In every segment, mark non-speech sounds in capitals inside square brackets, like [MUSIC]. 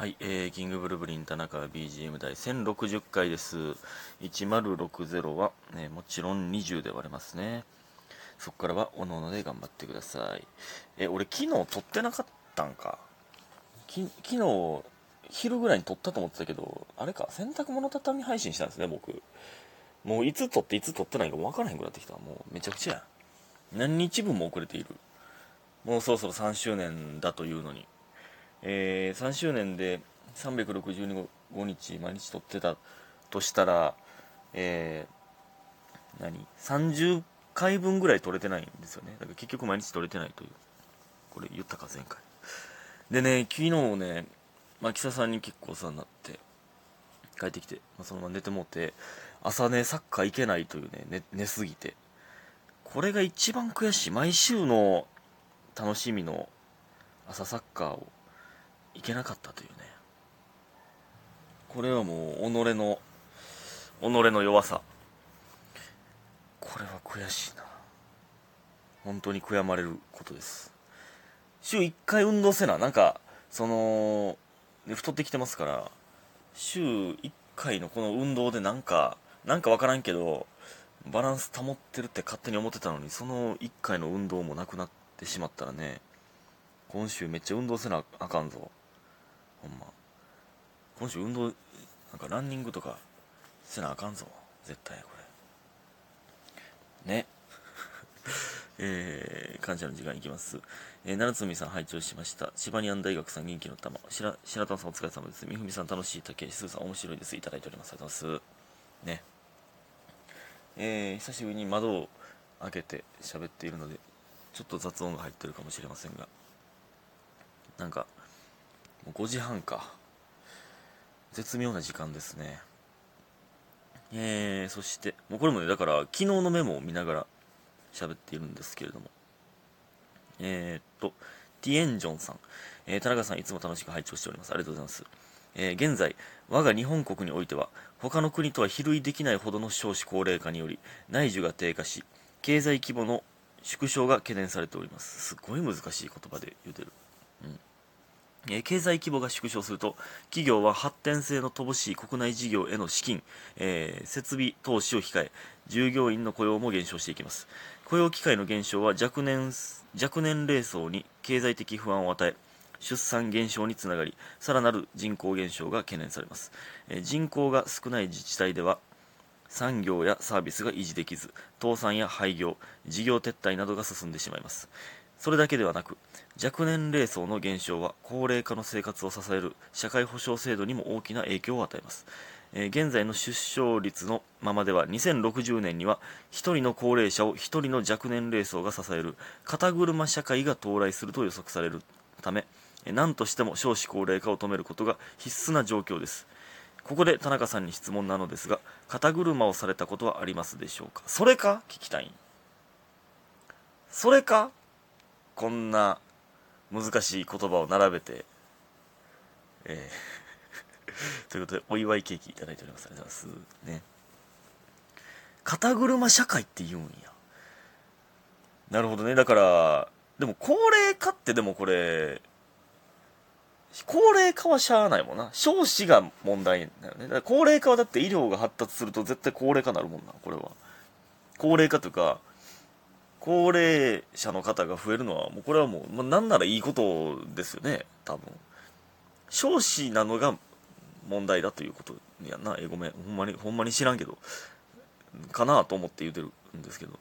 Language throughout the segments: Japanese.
はい、えー、キングブルブリン田中 BGM 第1060回です。1060は、ね、もちろん20で割れますね。そこからはおのおので頑張ってください。え、俺昨日撮ってなかったんか？き昨日、昼ぐらいに撮ったと思ってたけど、あれか、洗濯物畳み配信したんですね、僕。もういつ撮っていつ撮ってないか分からへんくなってきた。もうめちゃくちゃや。何日分も遅れている。もうそろそろ3周年だというのに。えー、3周年で365日毎日撮ってたとしたら、えー、何 ?30 回分ぐらい撮れてないんですよね。だから結局毎日撮れてないという。これ言ったか前回。でね、昨日ね、牧佐さんに結構お世話になって、帰ってきて、まあ、そのまま寝てもうて、朝ね、サッカー行けないというね、寝寝すぎて。これが一番悔しい。毎週の楽しみの朝サッカーをいけなかったというね。これはもう己の己の弱さ。これは悔しいな。本当に悔やまれることです。週1回運動せな。なんかその太ってきてますから週1回のこの運動でなんかなんか分からんけどバランス保ってるって勝手に思ってたのにその1回の運動もなくなってしまったらね今週めっちゃ運動せなあかんぞ。今週運動なんかランニングとかせなあかんぞ絶対これね [LAUGHS] えー、感謝の時間いきます。えー、七つみさん拝聴しました。シバニアン大学さん元気の玉。白白玉さんお疲れ様です。みふみさん楽しい竹。すーさん面白いです。いただいております。ありがとうございます。ね。えー、久しぶりに窓を開けて喋っているので、ちょっと雑音が入ってるかもしれませんが、なんか、もう5時半か。絶妙な時間ですね。えー、そして、もうこれもね、だから、昨日のメモを見ながら喋っているんですけれども。えー、っと、ティエンジョンさん。えー、田中さん、いつも楽しく拝聴しております。ありがとうございます。えー、現在、我が日本国においては、他の国とは比類できないほどの少子高齢化により、内需が低下し、経済規模の縮小が懸念されております。すごい難しい言葉で言うてる。え経済規模が縮小すると企業は発展性の乏しい国内事業への資金、えー設備投資を控え従業員の雇用も減少していきます。雇用機会の減少は若年若年齢層に経済的不安を与え出産減少につながりさらなる人口減少が懸念されます、え人口が少ない自治体では産業やサービスが維持できず倒産や廃業事業撤退などが進んでしまいます。それだけではなく若年齢層の減少は高齢化の生活を支える社会保障制度にも大きな影響を与えます、えー現在の出生率のままでは2060年には1人の高齢者を1人の若年齢層が支える肩車社会が到来すると予測されるためえー何としても少子高齢化を止めることが必須な状況です。ここで田中さんに質問なのですが肩車をされたことはありますでしょうか？それか？聞きたい。それか？こんな難しい言葉を並べて、えー [LAUGHS] ということで、お祝いケーキいただいております。ありがとうございます。ね。肩車社会って言うんや。なるほどね。だから、でも高齢化ってでもこれ、高齢化はしゃあないもんな。少子が問題だよね。だ高齢化はだって医療が発達すると絶対高齢化になるもんな、これは。高齢化というか、高齢者の方が増えるのは、もうこれはもう、まあ、なんならいいことですよね、多分。少子なのが問題だということやな。え、ごめん。ほんまに、ほんまに知らんけど、かなと思って言うてるんですけど。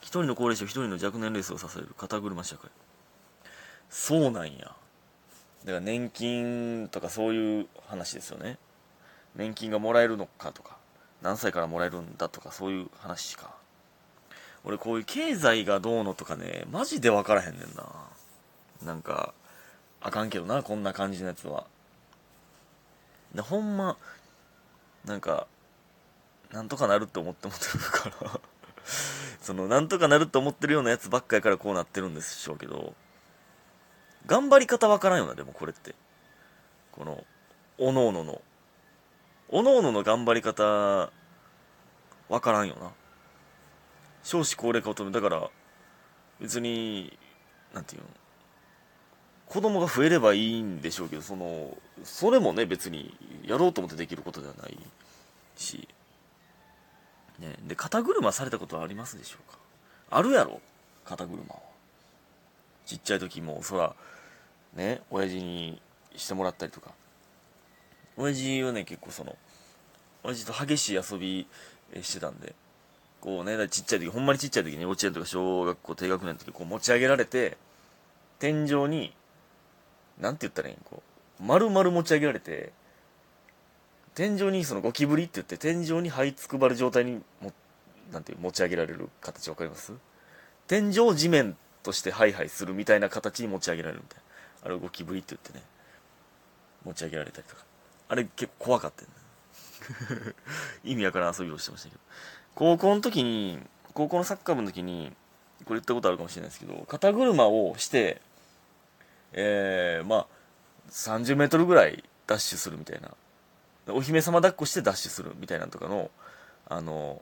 一人の高齢者、一人の若年齢層を支える肩車社会。そうなんや。だから年金とかそういう話ですよね。年金がもらえるのかとか、何歳からもらえるんだとか、そういう話か。俺こういう経済がどうのとかね、マジで分からへんねんな。なんか、あかんけどな、こんな感じのやつは。でほんま、なんか、なんとかなるって思って思ってるから、[LAUGHS] その、なんとかなるって思ってるようなやつばっかりからこうなってるんでしょうけど、頑張り方分からんよな、でもこれって。この、おのおのの、おのおのの頑張り方、分からんよな。少子高齢化を止めだから別になんていうの子供が増えればいいんでしょうけどそのそれもね別にやろうと思ってできることではないし、ね、で肩車されたことはありますでしょうか？あるやろ？肩車は。ちっちゃい時もそらね親父にしてもらったりとか。親父はね結構その親父と激しい遊びしてたんで。こうねちっちゃい時ほんまにちっちゃい時に幼稚園とか小学校低学年の時こう持ち上げられて天井になんて言ったらいいん？こう丸々持ち上げられて天井にそのゴキブリって言って天井に這いつくばる状態にもなんていう持ち上げられる形わかります？天井地面としてハイハイするみたいな形に持ち上げられるみたいな。あれをゴキブリって言ってね持ち上げられたりとか。あれ結構怖かったよね。[LAUGHS] 意味わからん遊びをしてましたけど高校の時に高校のサッカー部の時にこれ言ったことあるかもしれないですけど肩車をしてえー、まあ30メートルぐらいダッシュするみたいな。お姫様抱っこしてダッシュするみたいなとかのあの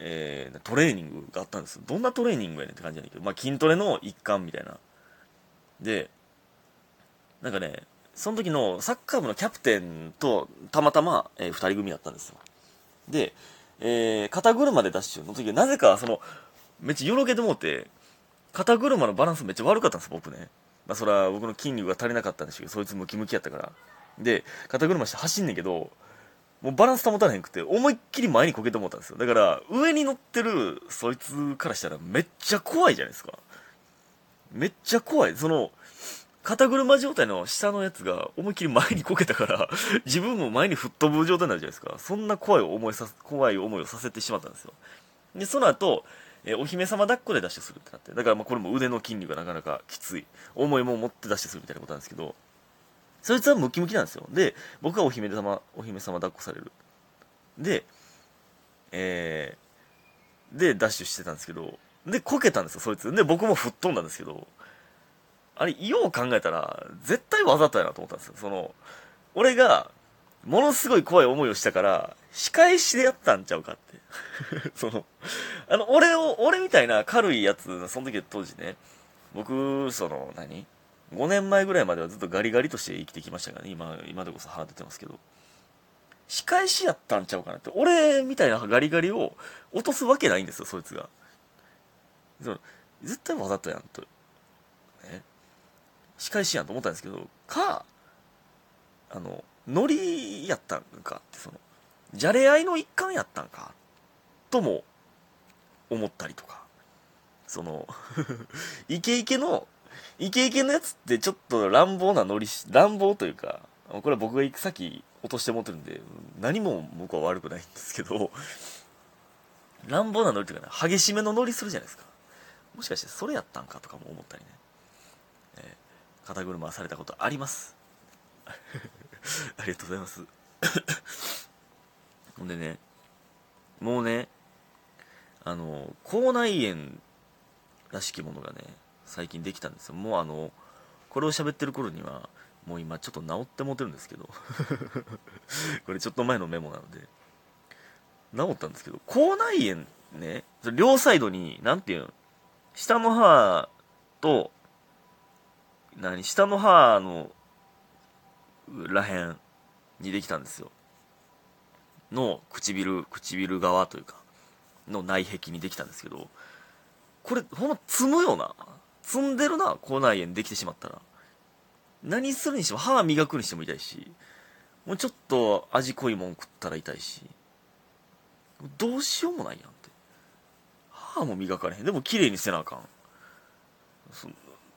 えー、トレーニングがあったんです。どんなトレーニングやねんって感じなんだけど、まあ、筋トレの一環みたいな。でなんかねその時のサッカー部のキャプテンとたまたま、えー、2人組だったんですよ。で、えー、肩車でダッシュの時なぜかそのめっちゃよろけてもうて肩車のバランスめっちゃ悪かったんです僕ね。まあそれは僕の筋肉が足りなかったんですけどそいつムキムキやったから。で肩車して走んねんけどもうバランス保たれへんくて思いっきり前にこけて思ったんですよ。だから上に乗ってるそいつからしたらめっちゃ怖いじゃないですか。めっちゃ怖い。その肩車状態の下のやつが思いっきり前にこけたから [LAUGHS] 自分も前に吹っ飛ぶ状態になるじゃないですか。そんな怖い思いさ怖い思いをさせてしまったんですよ。でその後えお姫様抱っこでダッシュするってなって。だからまあこれも腕の筋肉がなかなかきつい。重いもん持ってダッシュするみたいなことなんですけど。そいつはムキムキなんですよ。で僕はお姫様お姫様抱っこされる。でえー、でダッシュしてたんですけど。でこけたんですよそいつ。で僕も吹っ飛んだんですけど。あれよう考えたら絶対わざとやなと思ったんですよ。その俺がものすごい怖い思いをしたから仕返しでやったんちゃうかって。[LAUGHS] そのあの俺を俺みたいな軽いやつその時当時ね僕その何？5年前ぐらいまではずっとガリガリとして生きてきましたからね。今今でこそ歯出てますけど。仕返しやったんちゃうかなって。俺みたいなガリガリを落とすわけないんですよそいつが。その絶対わざとやんと。仕返しやんと思ったんですけどかあのノリやったんかってそのじゃれ合いの一環やったんかとも思ったりとかその [LAUGHS] イケイケのイケイケのやつってちょっと乱暴なノリし乱暴というかこれは僕が行く先落として持ってるんで何も僕は悪くないんですけど乱暴なノリというかね激しめのノリするじゃないですか。もしかしてそれやったんかとかも思ったりね、肩車されたことあります？[LAUGHS] ありがとうございます。[COUGHS] ほんでねもうねあの口内炎らしきものがね最近できたんですよ。もうあのこれを喋ってる頃にはもう今ちょっと治ってもてるんですけど。[LAUGHS] これちょっと前のメモなので。治ったんですけど口内炎ね両サイドに何ていうの下の歯と何下の歯のらへんにできたんですよ。の唇唇側というかの内壁にできたんですけどこれほんま積むよな積んでるな口内炎できてしまったら。何するにしても歯磨くにしても痛いしもうちょっと味濃いもん食ったら痛いしどうしようもないやんって。歯も磨かれへん。でも綺麗にせなあかん。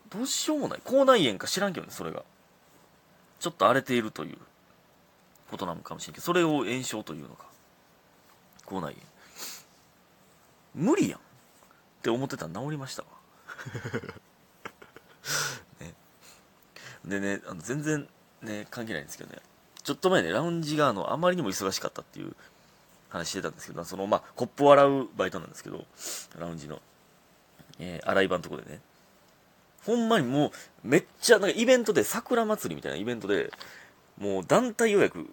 どうしようもない。口内炎か知らんけどねそれが。ちょっと荒れているということなのかもしれんけどそれを炎症というのか。口内炎。無理やん。って思ってたら治りましたわ。[LAUGHS] ね、でねあの全然ね関係ないんですけどね。ちょっと前ねラウンジがあのあまりにも忙しかったっていう話してたんですけどそのまあコップを洗うバイトなんですけどラウンジの、えー、洗い場のとこでね。ほんまにもうめっちゃなんかイベントで桜祭りみたいなイベントでもう団体予約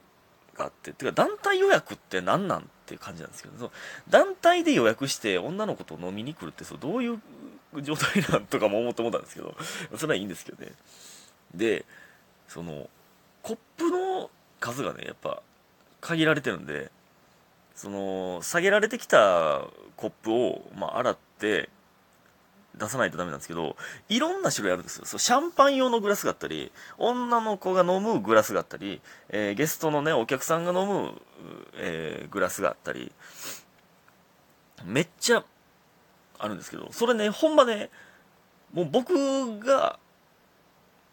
があっててか団体予約って何なんっていう感じなんですけどその団体で予約して女の子と飲みに来るってそうどういう状態なんとかも思って思ったんですけど [LAUGHS] それはいいんですけどね。でそのコップの数がねやっぱ限られてるんでその下げられてきたコップを、まあ、洗って出さないとダメなんですけどいろんな種類あるんですよ。そうシャンパン用のグラスがあったり女の子が飲むグラスがあったり、えー、ゲストのねお客さんが飲む、えー、グラスがあったりめっちゃあるんですけどそれねほんまねもう僕が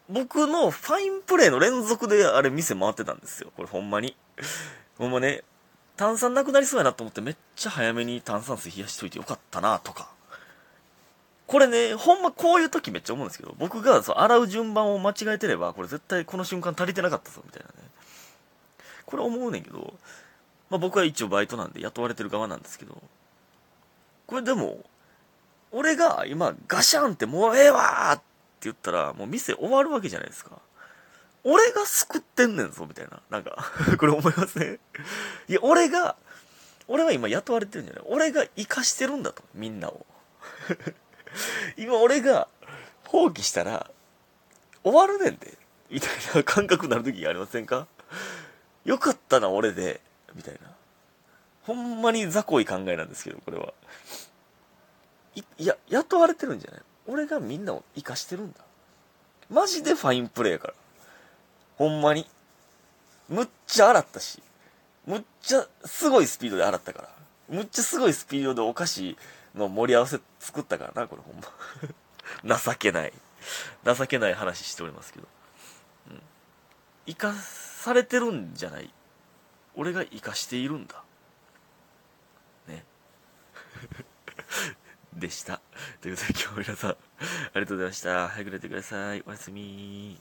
僕のファインプレーの連続であれ店回ってたんですよ。これほんまに。ほんまね炭酸なくなりそうやなと思ってめっちゃ早めに炭酸水冷やしといてよかったなとか。これね、ほんまこういう時めっちゃ思うんですけど、僕がそう洗う順番を間違えてれば、これ絶対この瞬間足りてなかったぞ、みたいなね。これ思うねんけど、まあ僕は一応バイトなんで雇われてる側なんですけど、これでも、俺が今ガシャンってもうええわって言ったら、もう店終わるわけじゃないですか。俺が救ってんねんぞ、みたいな。なんか [LAUGHS] これ思いますね。いや、俺が、俺は今雇われてるんじゃない俺が生かしてるんだと、みんなを。今俺が放棄したら終わるねんで、みたいな [LAUGHS] 感覚になる時ありませんか？よかったな、俺で、みたいな。ほんまに雑魚い考えなんですけど、これは。い、いや、雇われてるんじゃない？俺がみんなを生かしてるんだ。マジでファインプレーやから。ほんまに。むっちゃ洗ったし。むっちゃすごいスピードで洗ったから。むっちゃすごいスピードでお菓子の盛り合わせ作ったからな、これほんま。[LAUGHS] 情けない。情けない話しておりますけど。うん。生かされてるんじゃない？俺が生かしているんだ。ね。[LAUGHS] でした。ということで今日も皆さん、ありがとうございました。早く寝てください。おやすみ